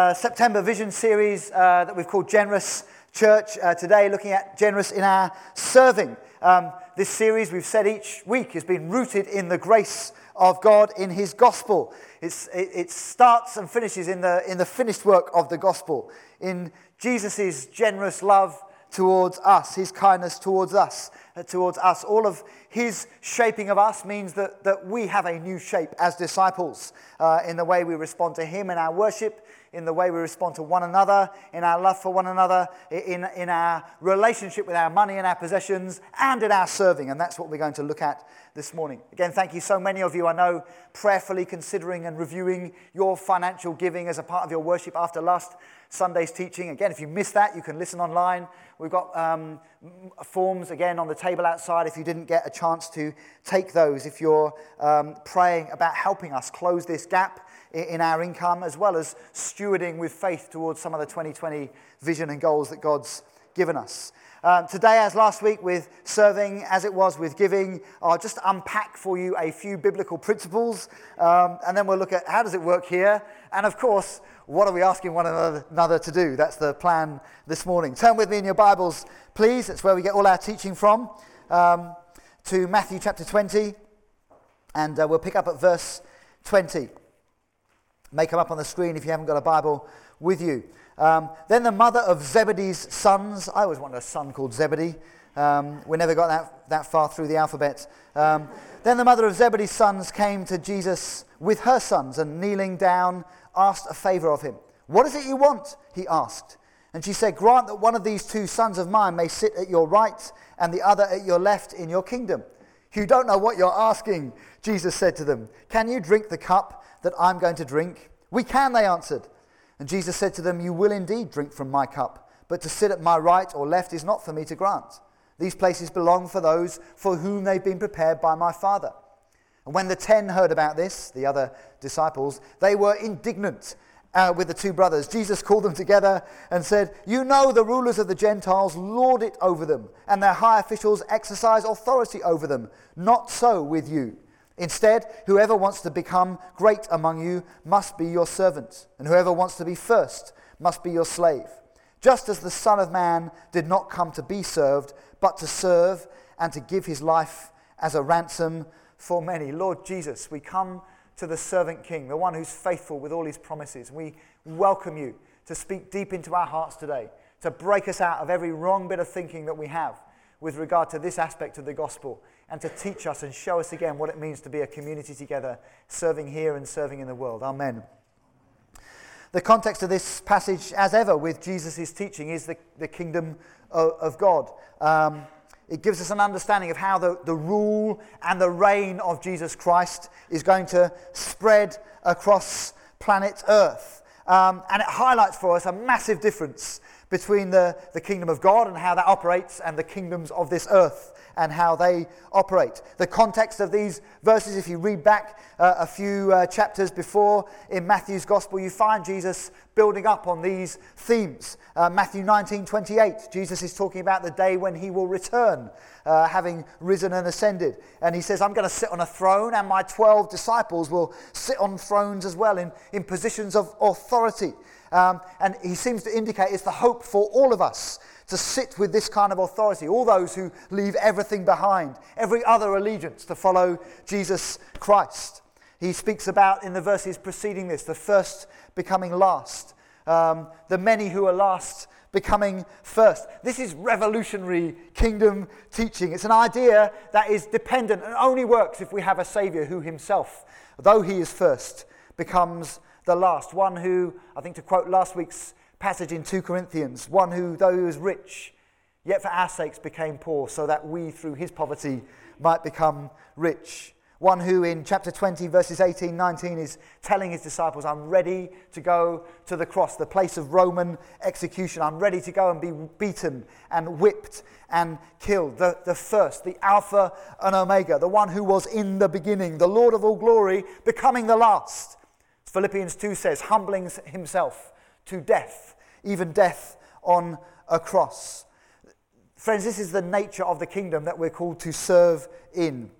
Uh, September Vision series uh, that we've called Generous Church. Uh, today, looking at generous in our serving. Um, this series, we've said each week, has been rooted in the grace of God in His gospel. It's, it, it starts and finishes in the, in the finished work of the gospel, in Jesus' generous love towards us, His kindness towards us, uh, towards us. All of His shaping of us means that, that we have a new shape as disciples uh, in the way we respond to Him in our worship in the way we respond to one another, in our love for one another, in, in our relationship with our money and our possessions, and in our serving. And that's what we're going to look at this morning. Again, thank you so many of you, I know, prayerfully considering and reviewing your financial giving as a part of your worship after last Sunday's teaching. Again, if you missed that, you can listen online. We've got um, forms again on the table outside if you didn't get a chance to take those. If you're um, praying about helping us close this gap in our income, as well as stewarding with faith towards some of the 2020 vision and goals that God's given us. Um, today, as last week with serving, as it was with giving, I'll just unpack for you a few biblical principles, um, and then we'll look at how does it work here, and of course, what are we asking one another to do? That's the plan this morning. Turn with me in your Bibles, please. That's where we get all our teaching from, um, to Matthew chapter 20, and uh, we'll pick up at verse 20 may come up on the screen if you haven't got a Bible with you. Um, then the mother of Zebedee's sons, I always wanted a son called Zebedee. Um, we never got that, that far through the alphabet. Um, then the mother of Zebedee's sons came to Jesus with her sons and kneeling down asked a favor of him. What is it you want? He asked. And she said, Grant that one of these two sons of mine may sit at your right and the other at your left in your kingdom. You don't know what you're asking, Jesus said to them. Can you drink the cup that I'm going to drink? We can, they answered. And Jesus said to them, You will indeed drink from my cup, but to sit at my right or left is not for me to grant. These places belong for those for whom they've been prepared by my Father. And when the ten heard about this, the other disciples, they were indignant uh, with the two brothers. Jesus called them together and said, You know the rulers of the Gentiles lord it over them, and their high officials exercise authority over them. Not so with you. Instead, whoever wants to become great among you must be your servant, and whoever wants to be first must be your slave. Just as the Son of Man did not come to be served, but to serve and to give his life as a ransom for many. Lord Jesus, we come to the servant king, the one who's faithful with all his promises. We welcome you to speak deep into our hearts today, to break us out of every wrong bit of thinking that we have with regard to this aspect of the gospel and to teach us and show us again what it means to be a community together, serving here and serving in the world. Amen. The context of this passage, as ever with Jesus' teaching, is the, the kingdom of, of God. Um, it gives us an understanding of how the, the rule and the reign of Jesus Christ is going to spread across planet Earth. Um, and it highlights for us a massive difference between the, the kingdom of God and how that operates and the kingdoms of this earth and how they operate. The context of these verses, if you read back uh, a few uh, chapters before in Matthew's gospel, you find Jesus building up on these themes. Uh, Matthew 19 28, Jesus is talking about the day when he will return, uh, having risen and ascended. And he says, I'm going to sit on a throne, and my 12 disciples will sit on thrones as well in, in positions of authority. Um, and he seems to indicate it's the hope for all of us to sit with this kind of authority, all those who leave everything behind, every other allegiance to follow Jesus Christ. He speaks about in the verses preceding this the first becoming last, um, the many who are last becoming first. This is revolutionary kingdom teaching. It's an idea that is dependent and only works if we have a Savior who himself, though he is first, becomes the last. One who, I think to quote last week's passage in 2 Corinthians, one who, though he was rich, yet for our sakes became poor, so that we through his poverty might become rich. One who in chapter 20, verses 18, 19, is telling his disciples, I'm ready to go to the cross, the place of Roman execution. I'm ready to go and be beaten and whipped and killed. The, the first, the Alpha and Omega, the one who was in the beginning, the Lord of all glory, becoming the last. Philippians 2 says, humbling himself to death, even death on a cross. Friends, this is the nature of the kingdom that we're called to serve in.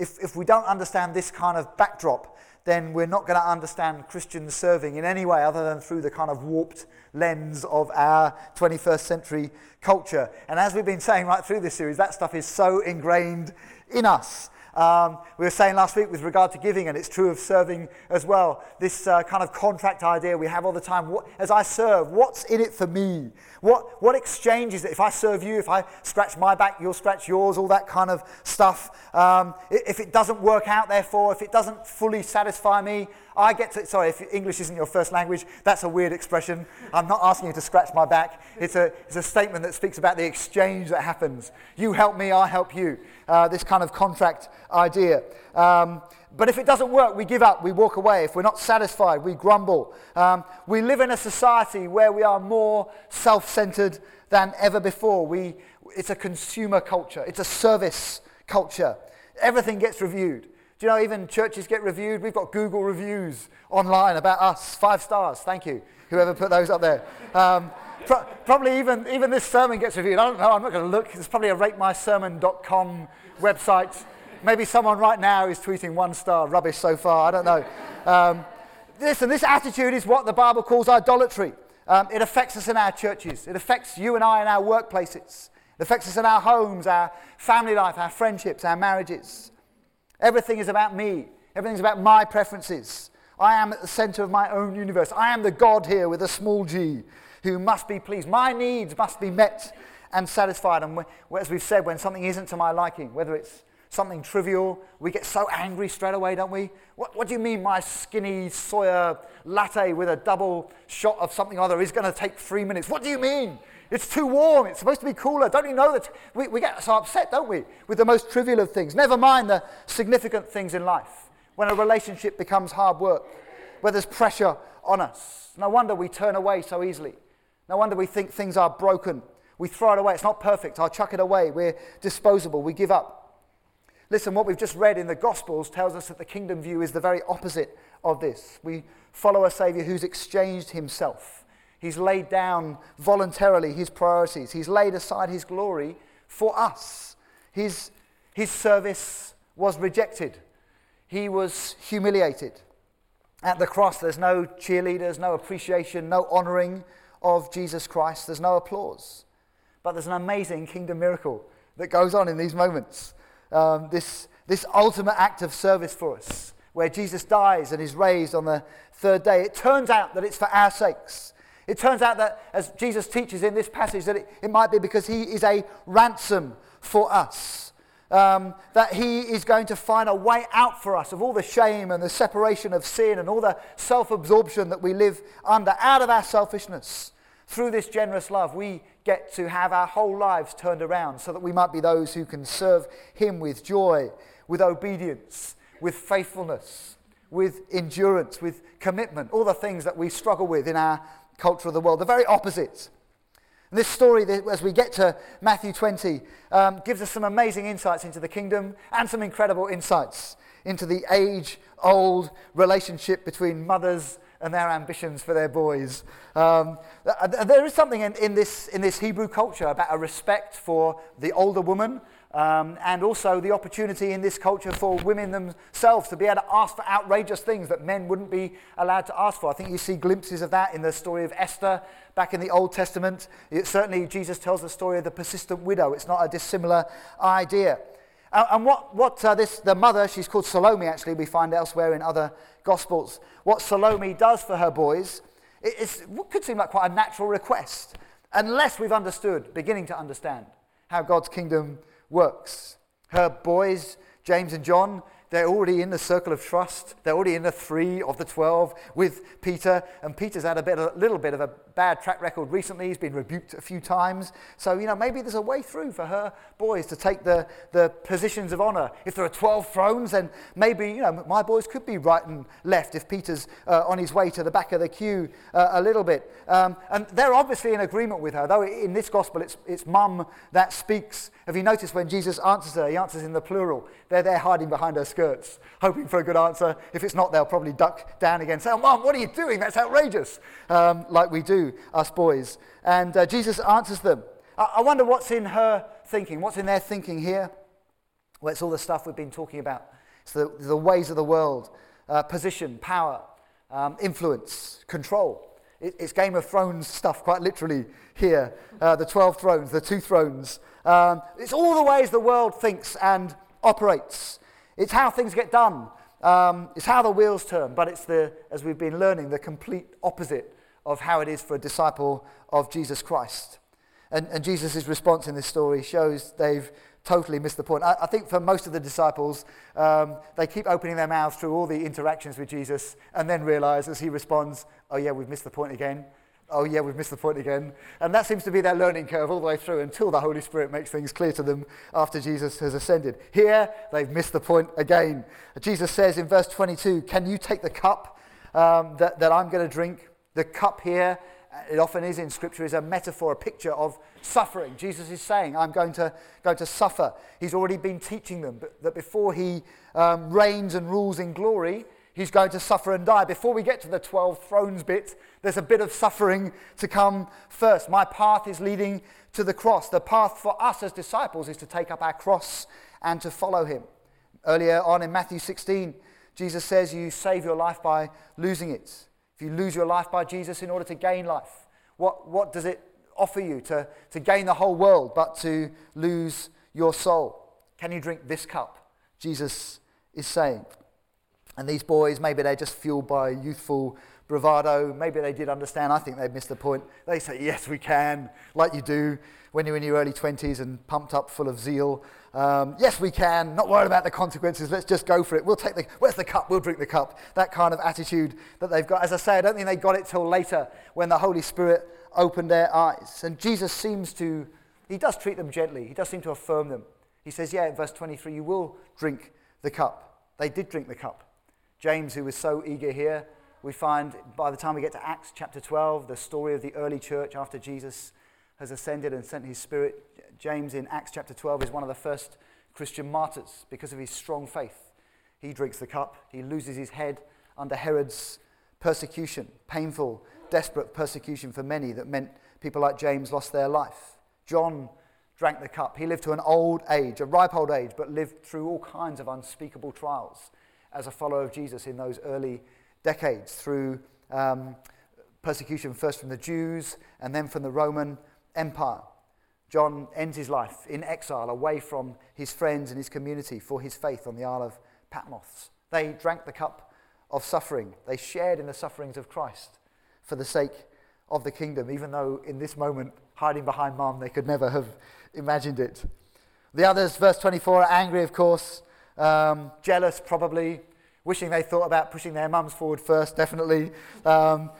If, if we don't understand this kind of backdrop, then we're not going to understand Christian serving in any way other than through the kind of warped lens of our 21st century culture. And as we've been saying right through this series, that stuff is so ingrained in us. Um, we were saying last week with regard to giving, and it's true of serving as well, this uh, kind of contract idea we have all the time. What, as I serve, what's in it for me? What, what exchange is it? If I serve you, if I scratch my back, you'll scratch yours, all that kind of stuff. Um, if it doesn't work out, therefore, if it doesn't fully satisfy me, I get to, sorry, if English isn't your first language, that's a weird expression. I'm not asking you to scratch my back. It's a, it's a statement that speaks about the exchange that happens. You help me, I help you. Uh, this kind of contract idea. Um, but if it doesn't work, we give up, we walk away. If we're not satisfied, we grumble. Um, we live in a society where we are more self centered than ever before. We, it's a consumer culture, it's a service culture. Everything gets reviewed. Do you know even churches get reviewed? We've got Google reviews online about us. Five stars. Thank you, whoever put those up there. Um, pro- probably even, even this sermon gets reviewed. I don't know. I'm not going to look. There's probably a ratemysermon.com website. Maybe someone right now is tweeting one star. Rubbish so far. I don't know. Um, listen, this attitude is what the Bible calls idolatry. Um, it affects us in our churches. It affects you and I in our workplaces. It affects us in our homes, our family life, our friendships, our marriages. Everything is about me. Everything's about my preferences. I am at the center of my own universe. I am the God here with a small g who must be pleased. My needs must be met and satisfied. And as we've said, when something isn't to my liking, whether it's something trivial, we get so angry straight away, don't we? What, what do you mean my skinny soya latte with a double shot of something other is going to take three minutes? What do you mean? It's too warm. It's supposed to be cooler. Don't you know that? We, we get so upset, don't we, with the most trivial of things. Never mind the significant things in life. When a relationship becomes hard work, where there's pressure on us. No wonder we turn away so easily. No wonder we think things are broken. We throw it away. It's not perfect. I'll chuck it away. We're disposable. We give up. Listen, what we've just read in the Gospels tells us that the kingdom view is the very opposite of this. We follow a Savior who's exchanged himself He's laid down voluntarily his priorities. He's laid aside his glory for us. His, his service was rejected. He was humiliated. At the cross, there's no cheerleaders, no appreciation, no honoring of Jesus Christ. There's no applause. But there's an amazing kingdom miracle that goes on in these moments. Um, this, this ultimate act of service for us, where Jesus dies and is raised on the third day. It turns out that it's for our sakes. It turns out that, as Jesus teaches in this passage, that it, it might be because he is a ransom for us. Um, that he is going to find a way out for us of all the shame and the separation of sin and all the self absorption that we live under out of our selfishness. Through this generous love, we get to have our whole lives turned around so that we might be those who can serve him with joy, with obedience, with faithfulness, with endurance, with commitment, all the things that we struggle with in our culture of the world. The very opposite. And this story, as we get to Matthew 20, um, gives us some amazing insights into the kingdom and some incredible insights into the age old relationship between mothers and their ambitions for their boys. Um, there is something in, in, this, in this Hebrew culture about a respect for the older woman um, and also the opportunity in this culture for women themselves to be able to ask for outrageous things that men wouldn't be allowed to ask for. I think you see glimpses of that in the story of Esther back in the Old Testament. It, certainly, Jesus tells the story of the persistent widow. It's not a dissimilar idea. Uh, and what, what uh, this, the mother, she's called Salome actually, we find elsewhere in other Gospels, what Salome does for her boys it could seem like quite a natural request, unless we've understood, beginning to understand, how God's kingdom works. Her boys, James and John, they're already in the circle of trust. They're already in the three of the 12 with Peter. And Peter's had a, bit, a little bit of a bad track record recently. He's been rebuked a few times. So, you know, maybe there's a way through for her boys to take the, the positions of honor. If there are 12 thrones, then maybe, you know, my boys could be right and left if Peter's uh, on his way to the back of the queue uh, a little bit. Um, and they're obviously in agreement with her, though in this gospel it's, it's mum that speaks. Have you noticed when Jesus answers her, he answers in the plural? They're there hiding behind her skirts, hoping for a good answer. If it's not, they'll probably duck down again, say, Oh, mum, what are you doing? That's outrageous, um, like we do, us boys. And uh, Jesus answers them. I-, I wonder what's in her thinking, what's in their thinking here? Well, it's all the stuff we've been talking about. It's the, the ways of the world. uh, position, power, um, influence, control. It, it's Game of Thrones stuff, quite literally, here. Uh, the 12 thrones, the two thrones. Um, it's all the ways the world thinks and operates. It's how things get done. Um, it's how the wheels turn, but it's the, as we've been learning, the complete opposite of how it is for a disciple of Jesus Christ. And, and Jesus' response in this story shows they've totally missed the point. I, I think for most of the disciples, um, they keep opening their mouths through all the interactions with Jesus and then realize as he responds, oh, yeah, we've missed the point again. Oh, yeah, we've missed the point again. And that seems to be their learning curve all the way through until the Holy Spirit makes things clear to them after Jesus has ascended. Here, they've missed the point again. Jesus says in verse 22 Can you take the cup um, that, that I'm going to drink? The cup here it often is in Scripture, is a metaphor, a picture of suffering. Jesus is saying, I'm going to, going to suffer. He's already been teaching them that before he um, reigns and rules in glory, he's going to suffer and die. Before we get to the 12 thrones bit, there's a bit of suffering to come first. My path is leading to the cross. The path for us as disciples is to take up our cross and to follow him. Earlier on in Matthew 16, Jesus says, You save your life by losing it. If you lose your life by Jesus in order to gain life, what, what does it offer you to, to gain the whole world but to lose your soul? Can you drink this cup? Jesus is saying. And these boys, maybe they're just fueled by youthful bravado. Maybe they did understand. I think they've missed the point. They say, Yes, we can, like you do when you're in your early 20s and pumped up full of zeal. Um, yes, we can. Not worried about the consequences. Let's just go for it. We'll take the, where's the cup? We'll drink the cup. That kind of attitude that they've got. As I say, I don't think they got it till later when the Holy Spirit opened their eyes. And Jesus seems to, he does treat them gently. He does seem to affirm them. He says, yeah, in verse 23, you will drink the cup. They did drink the cup. James, who was so eager here, we find by the time we get to Acts chapter 12, the story of the early church after Jesus has ascended and sent his spirit. James in Acts chapter 12 is one of the first Christian martyrs because of his strong faith. He drinks the cup, he loses his head under Herod's persecution, painful, desperate persecution for many that meant people like James lost their life. John drank the cup. He lived to an old age, a ripe old age, but lived through all kinds of unspeakable trials as a follower of Jesus in those early decades through um, persecution first from the Jews and then from the Roman Empire. John ends his life in exile, away from his friends and his community for his faith on the Isle of Patmos. They drank the cup of suffering. They shared in the sufferings of Christ for the sake of the kingdom, even though in this moment, hiding behind mom, they could never have imagined it. The others, verse 24, are angry, of course, um, jealous, probably, wishing they thought about pushing their mums forward first, definitely. Um,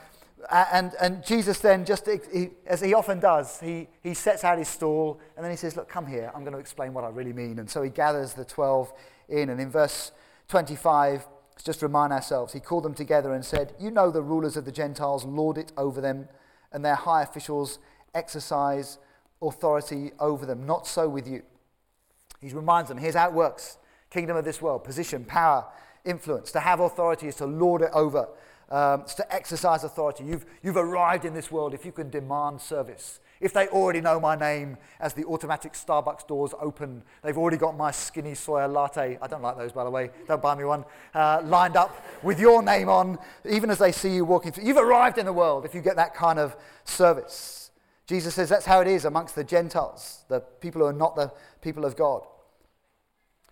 and, and Jesus then, just he, as he often does, he, he sets out his stall and then he says, Look, come here, I'm going to explain what I really mean. And so he gathers the 12 in. And in verse 25, let's just remind ourselves, he called them together and said, You know the rulers of the Gentiles lord it over them, and their high officials exercise authority over them. Not so with you. He reminds them, here's how it works kingdom of this world, position, power, influence. To have authority is to lord it over um, to exercise authority. You've, you've arrived in this world if you can demand service. If they already know my name as the automatic Starbucks doors open, they've already got my skinny soya latte, I don't like those by the way, don't buy me one, uh, lined up with your name on, even as they see you walking through. You've arrived in the world if you get that kind of service. Jesus says that's how it is amongst the Gentiles, the people who are not the people of God.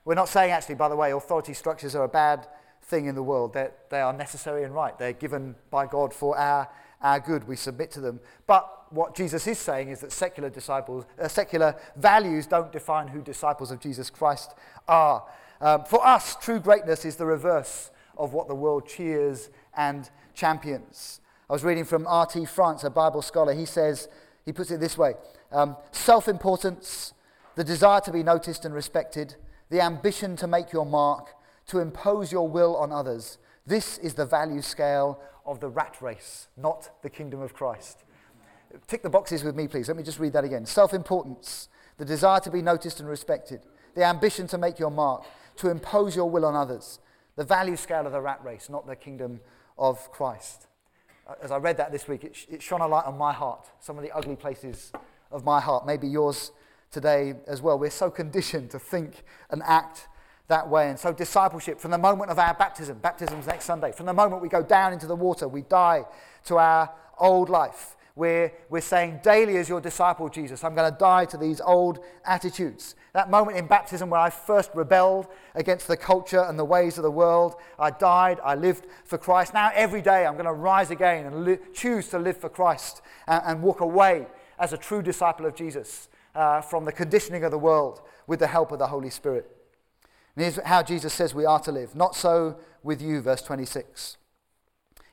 We're not saying, actually, by the way, authority structures are a bad thing in the world. They're, they are necessary and right. They're given by God for our, our good. We submit to them. But what Jesus is saying is that secular disciples, uh, secular values don't define who disciples of Jesus Christ are. Um, for us, true greatness is the reverse of what the world cheers and champions. I was reading from R.T. France, a Bible scholar. He says, he puts it this way um, self importance, the desire to be noticed and respected, the ambition to make your mark, to impose your will on others. This is the value scale of the rat race, not the kingdom of Christ. Tick the boxes with me, please. Let me just read that again. Self importance, the desire to be noticed and respected, the ambition to make your mark, to impose your will on others. The value scale of the rat race, not the kingdom of Christ. Uh, as I read that this week, it, sh- it shone a light on my heart, some of the ugly places of my heart, maybe yours today as well. We're so conditioned to think and act that way. And so, discipleship from the moment of our baptism, baptism's next Sunday, from the moment we go down into the water, we die to our old life. We're, we're saying daily as your disciple, Jesus, I'm going to die to these old attitudes. That moment in baptism where I first rebelled against the culture and the ways of the world, I died, I lived for Christ. Now, every day, I'm going to rise again and li- choose to live for Christ and, and, walk away as a true disciple of Jesus uh, from the conditioning of the world with the help of the Holy Spirit. And here's how Jesus says we are to live. Not so with you, verse 26.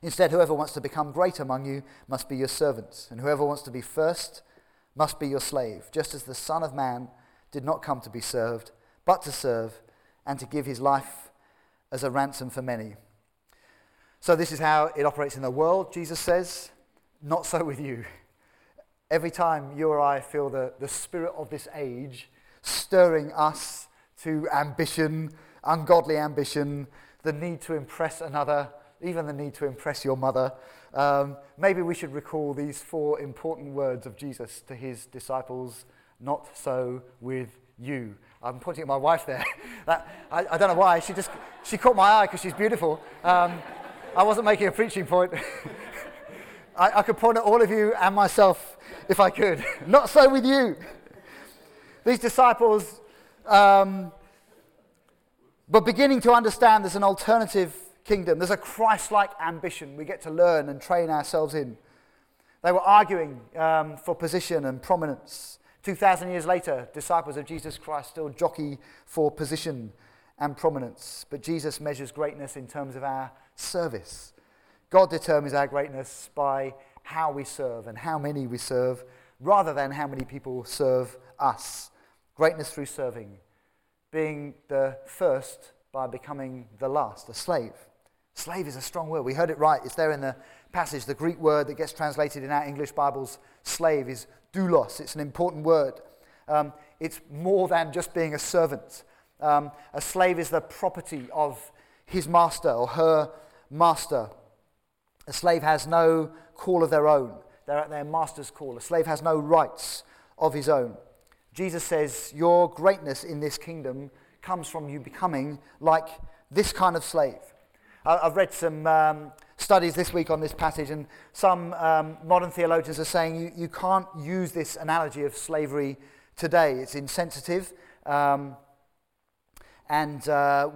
Instead, whoever wants to become great among you must be your servant, and whoever wants to be first must be your slave, just as the Son of Man did not come to be served, but to serve and to give his life as a ransom for many. So, this is how it operates in the world, Jesus says. Not so with you. Every time you or I feel the, the spirit of this age stirring us to ambition, ungodly ambition, the need to impress another, even the need to impress your mother, um, maybe we should recall these four important words of Jesus to his disciples not so with you. I'm pointing at my wife there. that, I, I, don't know why. She just she caught my eye because she's beautiful. Um, I wasn't making a preaching point. I, I could point at all of you and myself if I could. not so with you. These disciples um, were beginning to understand there's an alternative kingdom. There's a Christ like ambition we get to learn and train ourselves in. They were arguing um, for position and prominence. 2,000 years later, disciples of Jesus Christ still jockey for position and prominence. But Jesus measures greatness in terms of our service. God determines our greatness by how we serve and how many we serve, rather than how many people serve us. Greatness through serving, being the first by becoming the last, a slave. Slave is a strong word. We heard it right. It's there in the passage. The Greek word that gets translated in our English Bibles, slave, is doulos. It's an important word. Um, it's more than just being a servant. Um, a slave is the property of his master or her master. A slave has no call of their own, they're at their master's call. A slave has no rights of his own. Jesus says, Your greatness in this kingdom comes from you becoming like this kind of slave. I've read some um, studies this week on this passage, and some um, modern theologians are saying you, you can't use this analogy of slavery today. It's insensitive, um, and uh,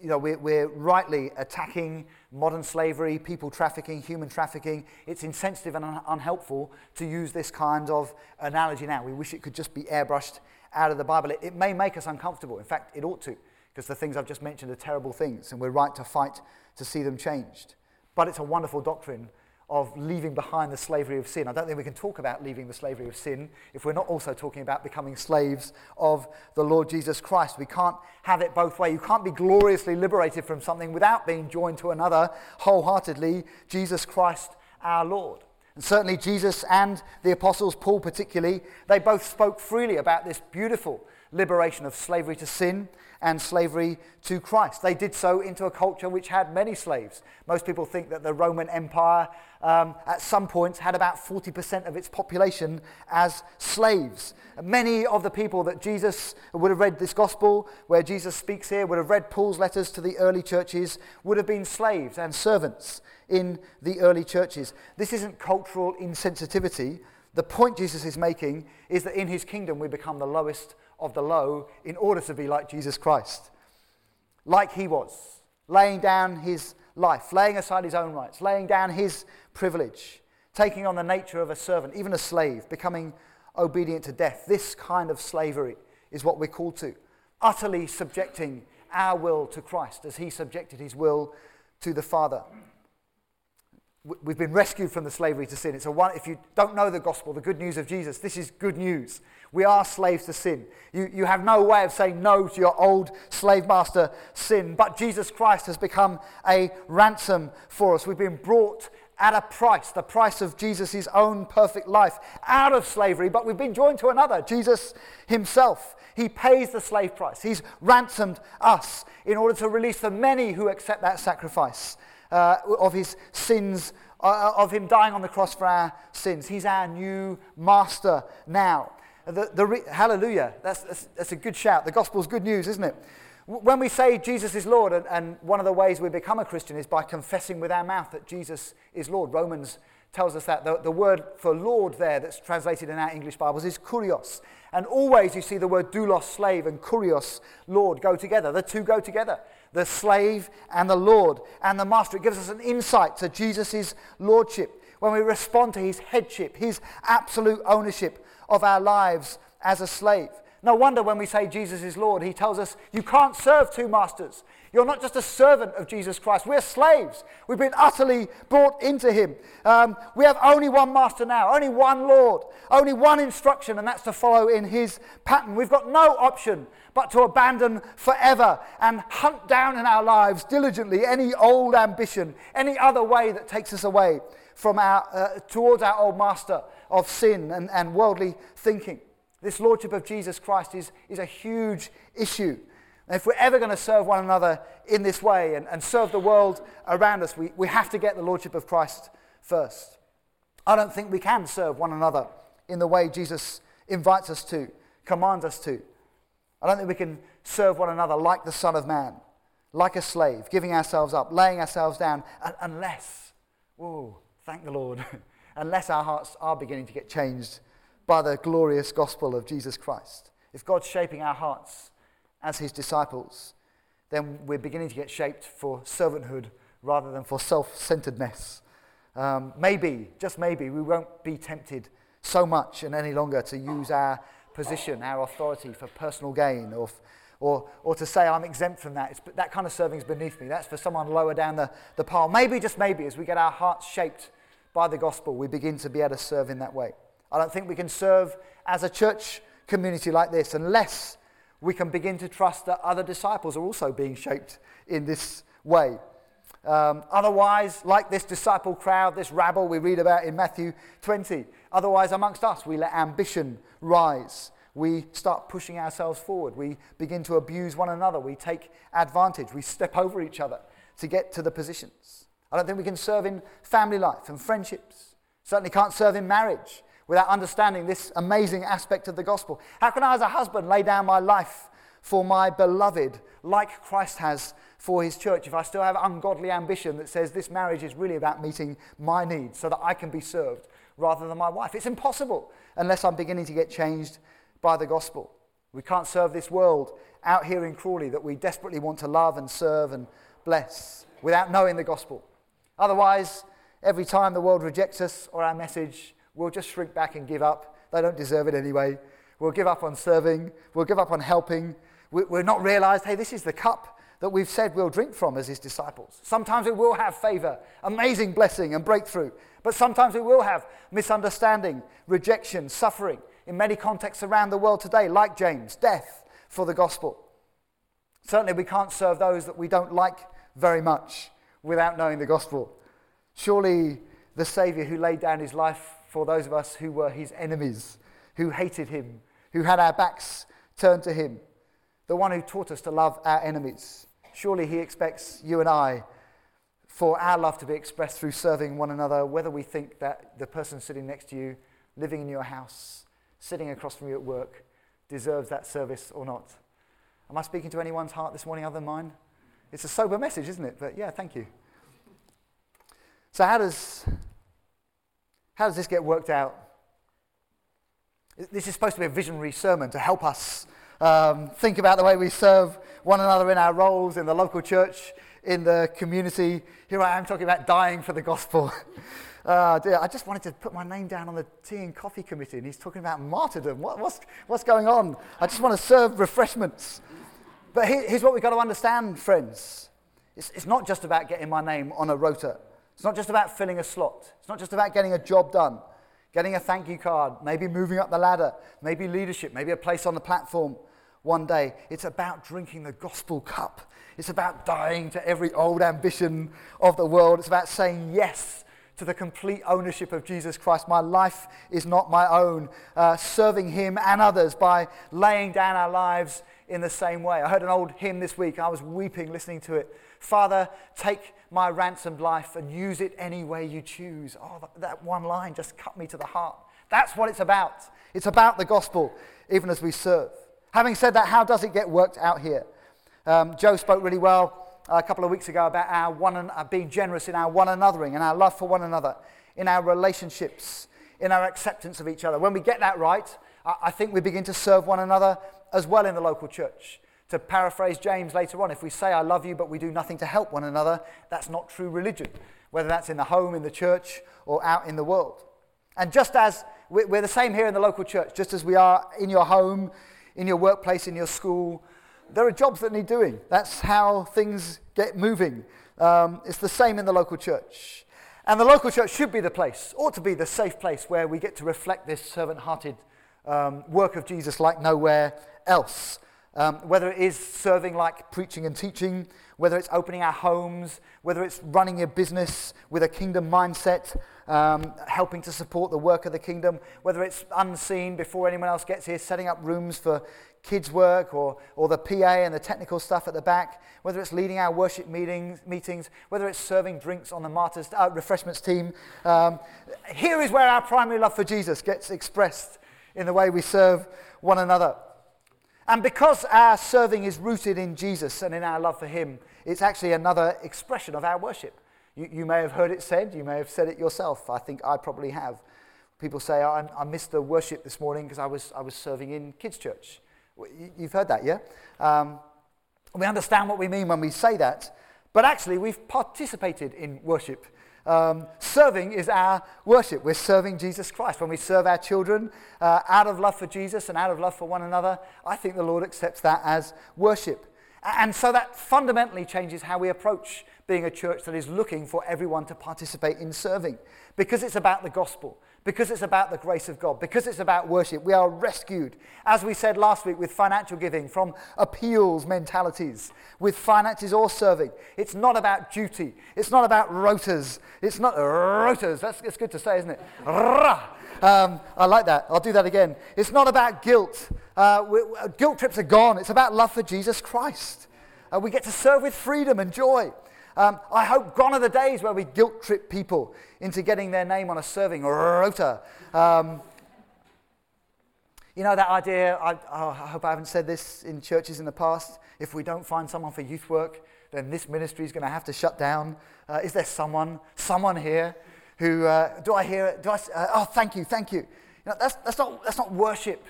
you know, we're, we're, rightly attacking modern slavery, people trafficking, human trafficking. It's insensitive and un- unhelpful to use this kind of analogy now. We wish it could just be airbrushed out of the Bible. It, it may make us uncomfortable. In fact, it ought to because the things I've just mentioned are terrible things, and we're right to fight to see them changed. But it's a wonderful doctrine of leaving behind the slavery of sin. I don't think we can talk about leaving the slavery of sin if we're not also talking about becoming slaves of the Lord Jesus Christ. We can't have it both ways. You can't be gloriously liberated from something without being joined to another wholeheartedly, Jesus Christ our Lord. And certainly Jesus and the apostles, Paul particularly, they both spoke freely about this beautiful liberation of slavery to sin and slavery to Christ. They did so into a culture which had many slaves. Most people think that the Roman Empire um, at some points had about 40% of its population as slaves. Many of the people that Jesus would have read this gospel, where Jesus speaks here, would have read Paul's letters to the early churches, would have been slaves and servants in the early churches. This isn't cultural insensitivity. The point Jesus is making is that in his kingdom we become the lowest of the low in order to be like Jesus Christ. Like he was, laying down his life, laying aside his own rights, laying down his privilege, taking on the nature of a servant, even a slave, becoming obedient to death. This kind of slavery is what we're called to. Utterly subjecting our will to Christ as he subjected his will to the Father. We've been rescued from the slavery to sin. It's a one, if you don't know the gospel, the good news of Jesus, this is good news. We are slaves to sin. You, you have no way of saying no to your old slave master sin, but Jesus Christ has become a ransom for us. We've been brought at a price, the price of Jesus' own perfect life, out of slavery, but we've been joined to another, Jesus himself. He pays the slave price. He's ransomed us in order to release the many who accept that sacrifice uh, of his sins, uh, of him dying on the cross for our sins. He's our new master now. The, the re- hallelujah. That's, that's, that's, a good shout. The gospel's good news, isn't it? When we say Jesus is Lord, and, and one of the ways we become a Christian is by confessing with our mouth that Jesus is Lord. Romans tells us that. The, the word for Lord there that's translated in our English Bibles is kurios. And always you see the word doulos, slave, and kurios, Lord, go together. The two go together the slave and the Lord and the master. It gives us an insight to Jesus' lordship when we respond to his headship, his absolute ownership of our lives as a slave. No wonder when we say Jesus is Lord, he tells us you can't serve two masters. You're not just a servant of Jesus Christ. We're slaves. We've been utterly brought into him. Um, we have only one master now, only one Lord, only one instruction, and that's to follow in his pattern. We've got no option but to abandon forever and hunt down in our lives diligently any old ambition, any other way that takes us away from our, uh, towards our old master of sin and, and worldly thinking. This lordship of Jesus Christ is, is a huge issue. And if we're ever going to serve one another in this way and, and serve the world around us, we, we have to get the lordship of Christ first. I don't think we can serve one another in the way Jesus invites us to, commands us to. I don't think we can serve one another like the Son of Man, like a slave, giving ourselves up, laying ourselves down, unless, oh, thank the Lord, unless our hearts are beginning to get changed by the glorious gospel of Jesus Christ. If God's shaping our hearts as his disciples, then we're beginning to get shaped for servanthood rather than for self centeredness. Um, maybe, just maybe, we won't be tempted so much and any longer to use our position, our authority for personal gain or, or, or to say I'm exempt from that. It's, that kind of serving is beneath me. That's for someone lower down the, the pile. Maybe, just maybe, as we get our hearts shaped by the gospel, we begin to be able to serve in that way. I don't think we can serve as a church community like this unless we can begin to trust that other disciples are also being shaped in this way. Um, otherwise, like this disciple crowd, this rabble we read about in Matthew 20, otherwise, amongst us, we let ambition rise. We start pushing ourselves forward. We begin to abuse one another. We take advantage. We step over each other to get to the positions. I don't think we can serve in family life and friendships. Certainly can't serve in marriage without understanding this amazing aspect of the gospel? How can I, as a husband, lay down my life for my beloved like Christ has for his church if I still have ungodly ambition that says this marriage is really about meeting my needs so that I can be served rather than my wife? It's impossible unless I'm beginning to get changed by the gospel. We can't serve this world out here in Crawley that we desperately want to love and serve and bless without knowing the gospel. Otherwise, every time the world rejects us or our message, we'll just shrink back and give up. They don't deserve it anyway. We'll give up on serving. We'll give up on helping. We'll not realize, hey, this is the cup that we've said we'll drink from as his disciples. Sometimes we will have favor, amazing blessing and breakthrough. But sometimes we will have misunderstanding, rejection, suffering in many contexts around the world today, like James, death for the gospel. Certainly, we can't serve those that we don't like very much without knowing the gospel. Surely, the Savior who laid down his life for those of us who were his enemies, who hated him, who had our backs turned to him, the one who taught us to love our enemies. Surely he expects you and I for our love to be expressed through serving one another, whether we think that the person sitting next to you, living in your house, sitting across from you at work, deserves that service or not. Am I speaking to anyone's heart this morning other than mine? It's a sober message, isn't it? But yeah, thank you. So, how does how does this get worked out? This is supposed to be a visionary sermon to help us um, think about the way we serve one another in our roles in the local church, in the community. Here I am talking about dying for the gospel. Uh, dear, I just wanted to put my name down on the tea and coffee committee, and he's talking about martyrdom. What, what's, what's going on? I just want to serve refreshments. But here's what we've got to understand, friends. It's, it's not just about getting my name on a rota. It's not just about filling a slot. It's not just about getting a job done, getting a thank you card, maybe moving up the ladder, maybe leadership, maybe a place on the platform one day. It's about drinking the gospel cup. It's about dying to every old ambition of the world. It's about saying yes to the complete ownership of Jesus Christ. My life is not my own. Uh, serving Him and others by laying down our lives in the same way. I heard an old hymn this week. I was weeping listening to it. Father, take my ransomed life and use it any way you choose. Oh, that one line just cut me to the heart. That's what it's about. It's about the gospel, even as we serve. Having said that, how does it get worked out here? Um, Joe spoke really well a couple of weeks ago about our one uh, being generous in our one anothering and our love for one another, in our relationships, in our acceptance of each other. When we get that right, I, I think we begin to serve one another as well in the local church. To paraphrase James later on, if we say, I love you, but we do nothing to help one another, that's not true religion, whether that's in the home, in the church, or out in the world. And just as we're the same here in the local church, just as we are in your home, in your workplace, in your school, there are jobs that need doing. That's how things get moving. Um, it's the same in the local church. And the local church should be the place, ought to be the safe place where we get to reflect this servant hearted um, work of Jesus like nowhere else. Um, whether it is serving like preaching and teaching, whether it's opening our homes, whether it's running your business with a kingdom mindset, um, helping to support the work of the kingdom, whether it's unseen before anyone else gets here, setting up rooms for kids' work or, or the PA and the technical stuff at the back, whether it's leading our worship meetings, meetings whether it's serving drinks on the martyrs, uh, refreshments team. Um, here is where our primary love for Jesus gets expressed in the way we serve one another. And because our serving is rooted in Jesus and in our love for Him, it's actually another expression of our worship. You, you may have heard it said, you may have said it yourself. I think I probably have. People say, I, I missed the worship this morning because I was, I was serving in kids' church. You've heard that, yeah? Um, we understand what we mean when we say that, but actually, we've participated in worship. Um, serving is our worship. We're serving Jesus Christ. When we serve our children uh, out of love for Jesus and out of love for one another, I think the Lord accepts that as worship. And so that fundamentally changes how we approach being a church that is looking for everyone to participate in serving because it's about the gospel, because it's about the grace of God, because it's about worship. We are rescued, as we said last week, with financial giving from appeals mentalities, with finances or serving. It's not about duty, it's not about rotas. It's not rotas, that's, that's good to say, isn't it? Um, I like that. I'll do that again. It's not about guilt. Uh, we, guilt trips are gone. It's about love for Jesus Christ. Uh, we get to serve with freedom and joy. Um, I hope gone are the days where we guilt trip people into getting their name on a serving rota. Um, you know that idea, I, oh, I, hope I haven't said this in churches in the past. If we don't find someone for youth work, then this ministry is going to have to shut down. Uh, is there someone, someone here who, uh, do I hear it? Do I, uh, oh, thank you, thank you. you know, that's, that's, not, that's not worship.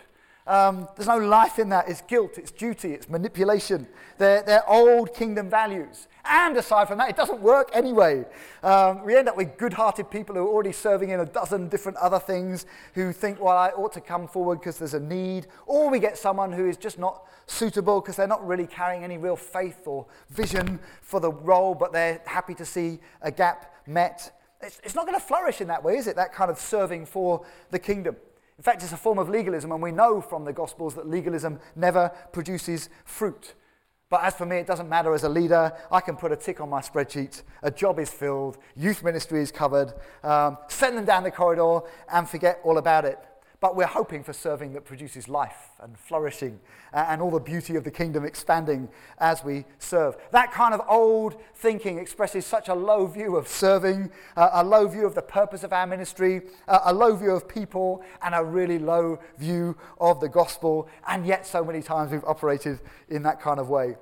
Um, there's no life in that. It's guilt, it's duty, it's manipulation. They're, they're old kingdom values. And aside from that, it doesn't work anyway. Um, we end up with good hearted people who are already serving in a dozen different other things who think, well, I ought to come forward because there's a need. Or we get someone who is just not suitable because they're not really carrying any real faith or vision for the role, but they're happy to see a gap met. It's, it's not going to flourish in that way, is it? That kind of serving for the kingdom. In fact, it's a form of legalism, and we know from the Gospels that legalism never produces fruit. But as for me, it doesn't matter as a leader. I can put a tick on my spreadsheet. A job is filled. Youth ministry is covered. Um, send them down the corridor and forget all about it. But we're hoping for serving that produces life and flourishing and all the beauty of the kingdom expanding as we serve. That kind of old thinking expresses such a low view of serving, uh, a low view of the purpose of our ministry, uh, a low view of people, and a really low view of the gospel. And yet, so many times we've operated in that kind of way.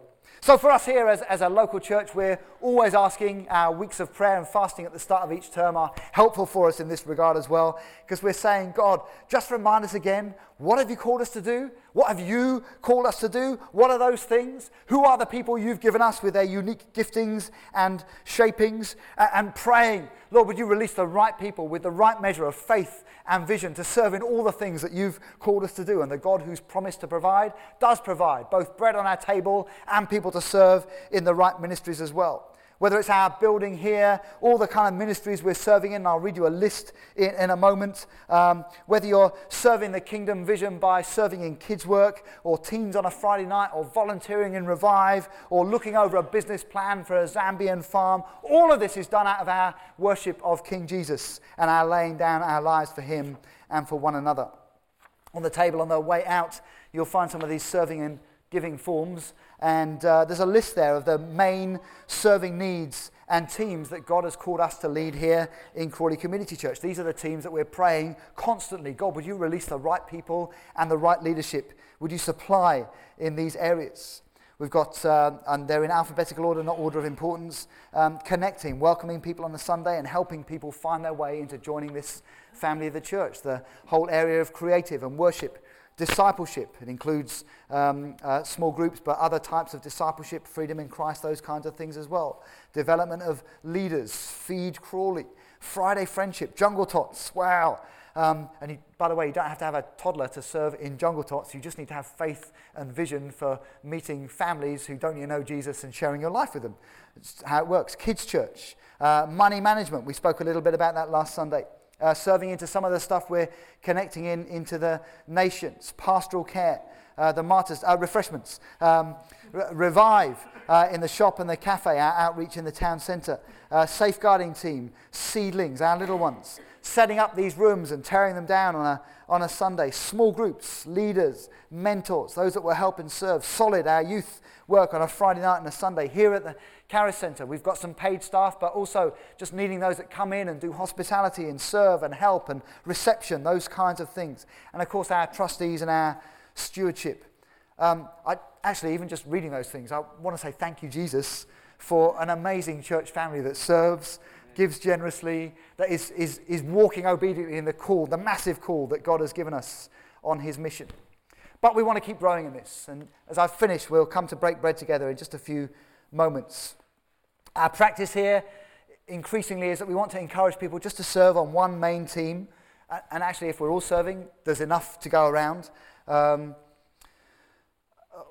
So, for us here as, as a local church, we're always asking our weeks of prayer and fasting at the start of each term are helpful for us in this regard as well, because we're saying, God, just remind us again what have you called us to do? What have you called us to do? What are those things? Who are the people you've given us with their unique giftings and shapings? And praying, Lord, would you release the right people with the right measure of faith and vision to serve in all the things that you've called us to do? And the God who's promised to provide does provide both bread on our table and people to serve in the right ministries as well whether it's our building here, all the kind of ministries we're serving in. I'll read you a list in, in a moment. Um, whether you're serving the kingdom vision by serving in kids' work, or teens on a Friday night, or volunteering in Revive, or looking over a business plan for a Zambian farm, all of this is done out of our worship of King Jesus and our laying down our lives for Him and for one another. On the table on the way out, you'll find some of these serving and giving forms. And uh, there's a list there of the main serving needs and teams that God has called us to lead here in Crawley Community Church. These are the teams that we're praying constantly. God, would you release the right people and the right leadership? Would you supply in these areas? We've got, uh, and they're in alphabetical order, not order of importance, um, connecting, welcoming people on the Sunday and helping people find their way into joining this family of the church. The whole area of creative and worship, discipleship. It includes um, uh, small groups, but other types of discipleship, freedom in Christ, those kinds of things as well. Development of leaders, feed Crawley, Friday friendship, jungle tots, wow. Um, and you, by the way, you don't have to have a toddler to serve in Jungle Tots. You just need to have faith and vision for meeting families who don't yet know Jesus and sharing your life with them. It's how it works. Kids Church, uh, money management. We spoke a little bit about that last Sunday. Uh, serving into some of the stuff we're connecting in into the nations, pastoral care, uh, the martyrs, uh, refreshments, um, revive uh, in the shop and the cafe, our outreach in the town centre, uh, safeguarding team, seedlings, our little ones, setting up these rooms and tearing them down on a, on a Sunday. Small groups, leaders, mentors, those that will help and serve. Solid, our youth work on a Friday night and a Sunday. Here at the Charis Centre, we've got some paid staff, but also just needing those that come in and do hospitality and serve and help and reception, those kinds of things. And of course, our trustees and our stewardship. Um, I, actually, even just reading those things, I want to say thank you, Jesus, for an amazing church family that serves gives generously, that is, is, is walking obediently in the call, the massive call that God has given us on his mission. But we want to keep growing in this. And as I finish, we'll come to break bread together in just a few moments. Our practice here increasingly is that we want to encourage people just to serve on one main team. And actually, if we're all serving, there's enough to go around. Um,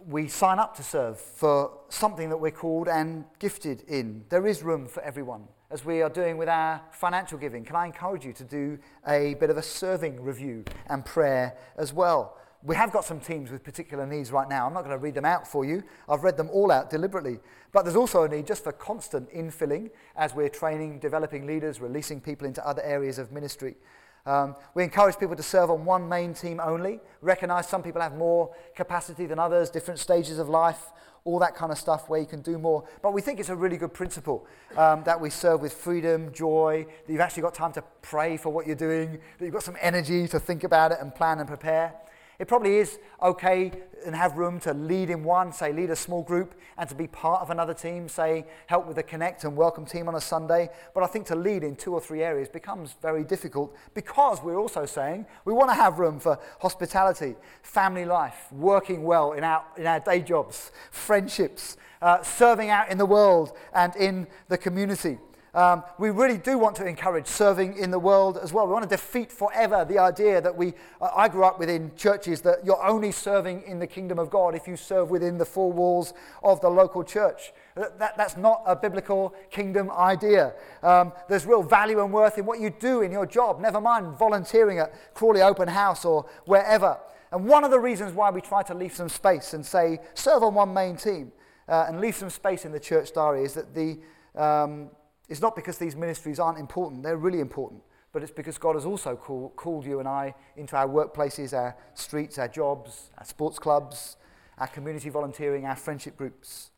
we sign up to serve for something that we're called and gifted in. There is room for everyone as we are doing with our financial giving, can I encourage you to do a bit of a serving review and prayer as well? We have got some teams with particular needs right now. I'm not going to read them out for you. I've read them all out deliberately. But there's also a need just for constant infilling as we're training, developing leaders, releasing people into other areas of ministry. Um, we encourage people to serve on one main team only. Recognize some people have more capacity than others, different stages of life, all that kind of stuff where you can do more. But we think it's a really good principle um, that we serve with freedom, joy, that you've actually got time to pray for what you're doing, that you've got some energy to think about it and plan and prepare. It probably is okay and have room to lead in one, say lead a small group, and to be part of another team, say help with the connect and welcome team on a Sunday. But I think to lead in two or three areas becomes very difficult because we're also saying we want to have room for hospitality, family life, working well in our, in our day jobs, friendships, uh, serving out in the world and in the community. Um, we really do want to encourage serving in the world as well. We want to defeat forever the idea that we, uh, I grew up within churches that you're only serving in the kingdom of God if you serve within the four walls of the local church. That, that, that's not a biblical kingdom idea. Um, there's real value and worth in what you do in your job, never mind volunteering at Crawley Open House or wherever. And one of the reasons why we try to leave some space and say, serve on one main team uh, and leave some space in the church diary is that the. Um, it's not because these ministries aren't important, they're really important, but it's because God has also call, called you and I into our workplaces, our streets, our jobs, our sports clubs, our community volunteering, our friendship groups.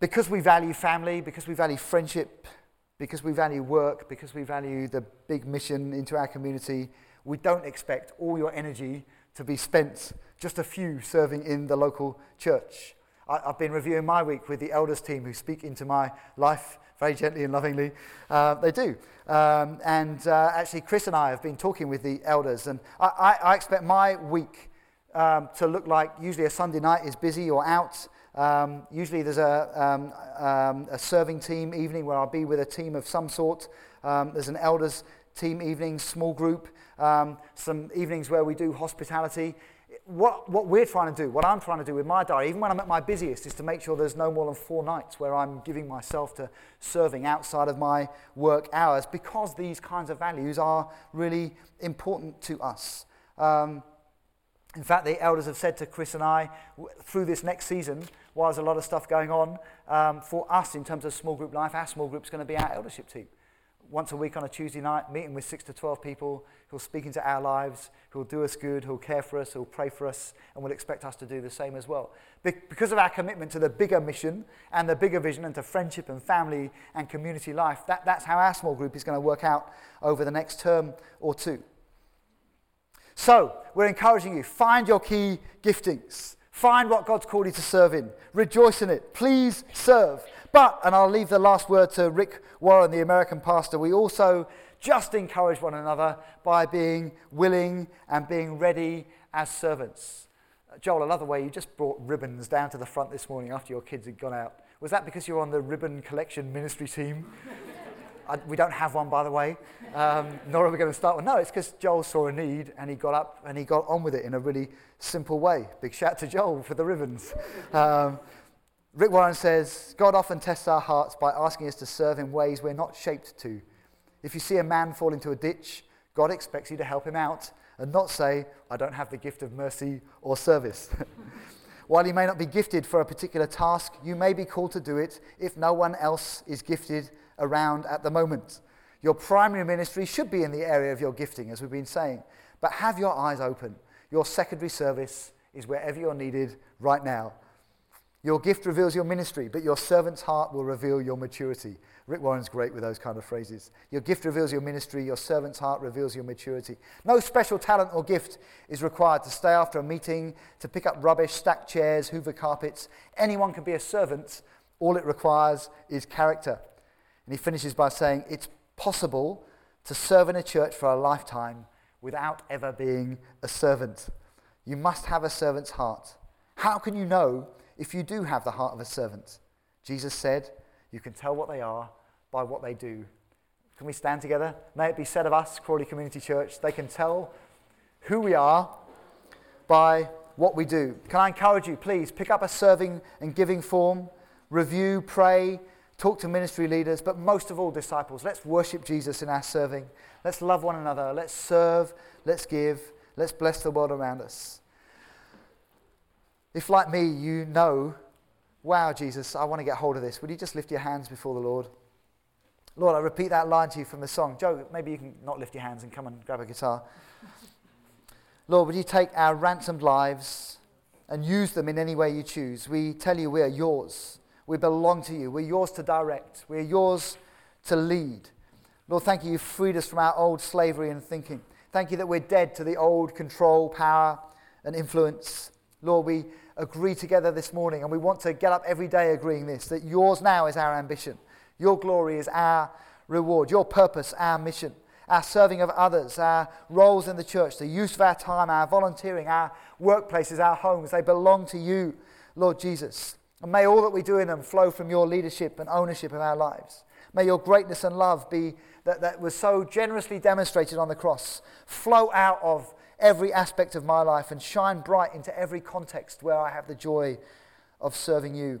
Because we value family, because we value friendship, because we value work, because we value the big mission into our community, we don't expect all your energy to be spent just a few serving in the local church. I, have been reviewing my week with the elders team who speak into my life very gently and lovingly. Uh, they do. Um, and uh, actually, Chris and I have been talking with the elders, and I, I, I expect my week um, to look like usually a Sunday night is busy or out. Um, usually there's a, um, um, a serving team evening where I'll be with a team of some sort. Um, there's an elders team evening, small group, some evenings where we do hospitality what, what we're trying to do, what I'm trying to do with my diary, even when I'm at my busiest, is to make sure there's no more than four nights where I'm giving myself to serving outside of my work hours because these kinds of values are really important to us. Um, in fact, the elders have said to Chris and I through this next season, while there's a lot of stuff going on, um, for us in terms of small group life, our small group is going to be our eldership team once a week on a Tuesday night, meeting with six to 12 people who'll speak into our lives, who'll do us good, who'll care for us, who'll pray for us, and will expect us to do the same as well. Be- because of our commitment to the bigger mission and the bigger vision and to friendship and family and community life, that, that's how our small group is going to work out over the next term or two. So, we're encouraging you find your key giftings. Find what God's called you to serve in. Rejoice in it. Please serve. But, and I'll leave the last word to Rick Warren, the American pastor, we also just encourage one another by being willing and being ready as servants. Joel, I love the way you just brought ribbons down to the front this morning after your kids had gone out. Was that because you're on the ribbon collection ministry team? I, we don't have one, by the way, um, nor are we going to start one. No, it's because Joel saw a need and he got up and he got on with it in a really simple way. Big shout to Joel for the ribbons. Um, Rick Warren says, God often tests our hearts by asking us to serve in ways we're not shaped to. If you see a man fall into a ditch, God expects you to help him out and not say, I don't have the gift of mercy or service. While you may not be gifted for a particular task, you may be called to do it if no one else is gifted around at the moment. Your primary ministry should be in the area of your gifting, as we've been saying, but have your eyes open. Your secondary service is wherever you're needed right now. Your gift reveals your ministry, but your servant's heart will reveal your maturity. Rick Warren's great with those kind of phrases. Your gift reveals your ministry, your servant's heart reveals your maturity. No special talent or gift is required to stay after a meeting, to pick up rubbish, stack chairs, hoover carpets. Anyone can be a servant. All it requires is character. And he finishes by saying, It's possible to serve in a church for a lifetime without ever being a servant. You must have a servant's heart. How can you know if you do have the heart of a servant. Jesus said, You can tell what they are by what they do. Can we stand together? May it be said of us, Crawley Community Church, they can tell who we are by what we do. Can I encourage you, please, pick up a serving and giving form, review, pray, talk to ministry leaders, but most of all, disciples. Let's worship Jesus in our serving. Let's love one another. Let's serve. Let's give. Let's bless the world around us. If, like me, you know, wow, Jesus, I want to get hold of this, would you just lift your hands before the Lord? Lord, I repeat that line to you from the song. Joe, maybe you can not lift your hands and come and grab a guitar. Lord, would you take our ransomed lives and use them in any way you choose? We tell you we are yours. We belong to you. We're yours to direct. We're yours to lead. Lord, thank you. You've freed us from our old slavery and thinking. Thank you that we're dead to the old control, power, and influence. Lord, we agree together this morning, and we want to get up every day agreeing this that yours now is our ambition, your glory is our reward, your purpose, our mission, our serving of others, our roles in the church, the use of our time, our volunteering, our workplaces, our homes, they belong to you, Lord Jesus. And may all that we do in them flow from your leadership and ownership of our lives. May your greatness and love be that, that was so generously demonstrated on the cross flow out of every aspect of my life and shine bright into every context where I have the joy of serving you.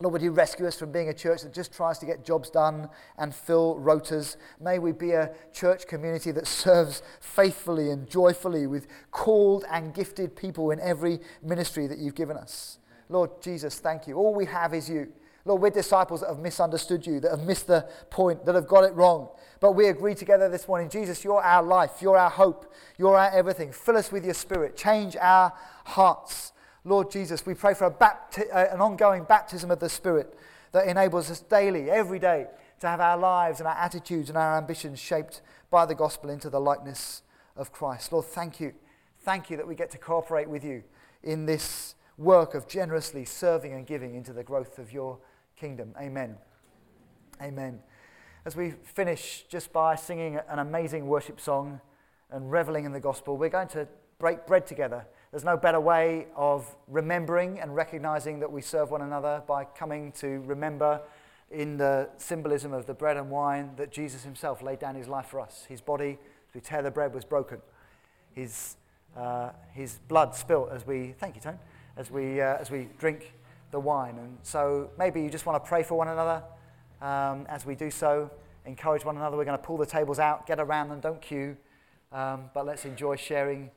Lord, would you rescue us from being a church that just tries to get jobs done and fill rotas? May we be a church community that serves faithfully and joyfully with called and gifted people in every ministry that you've given us. Lord Jesus, thank you. All we have is you. Lord, we're disciples that have misunderstood you, that have missed the point, that have got it wrong. But we agree together this morning Jesus, you're our life, you're our hope, you're our everything. Fill us with your spirit, change our hearts. Lord Jesus, we pray for bapti- uh, an ongoing baptism of the Spirit that enables us daily, every day, to have our lives and our attitudes and our ambitions shaped by the gospel into the likeness of Christ. Lord, thank you. Thank you that we get to cooperate with you in this work of generously serving and giving into the growth of your kingdom. Amen. Amen. As we finish just by singing an amazing worship song and reveling in the gospel, we're going to break bread together. There's no better way of remembering and recognizing that we serve one another by coming to remember in the symbolism of the bread and wine that Jesus himself laid down his life for us. His body, as we tear the bread, was broken. His, uh, his blood spilt as we, thank you, Tone, as we, uh, as we drink the wine. And so maybe you just want to pray for one another um, as we do so. Encourage one another. We're going to pull the tables out, get around them, don't queue. Um, but let's enjoy sharing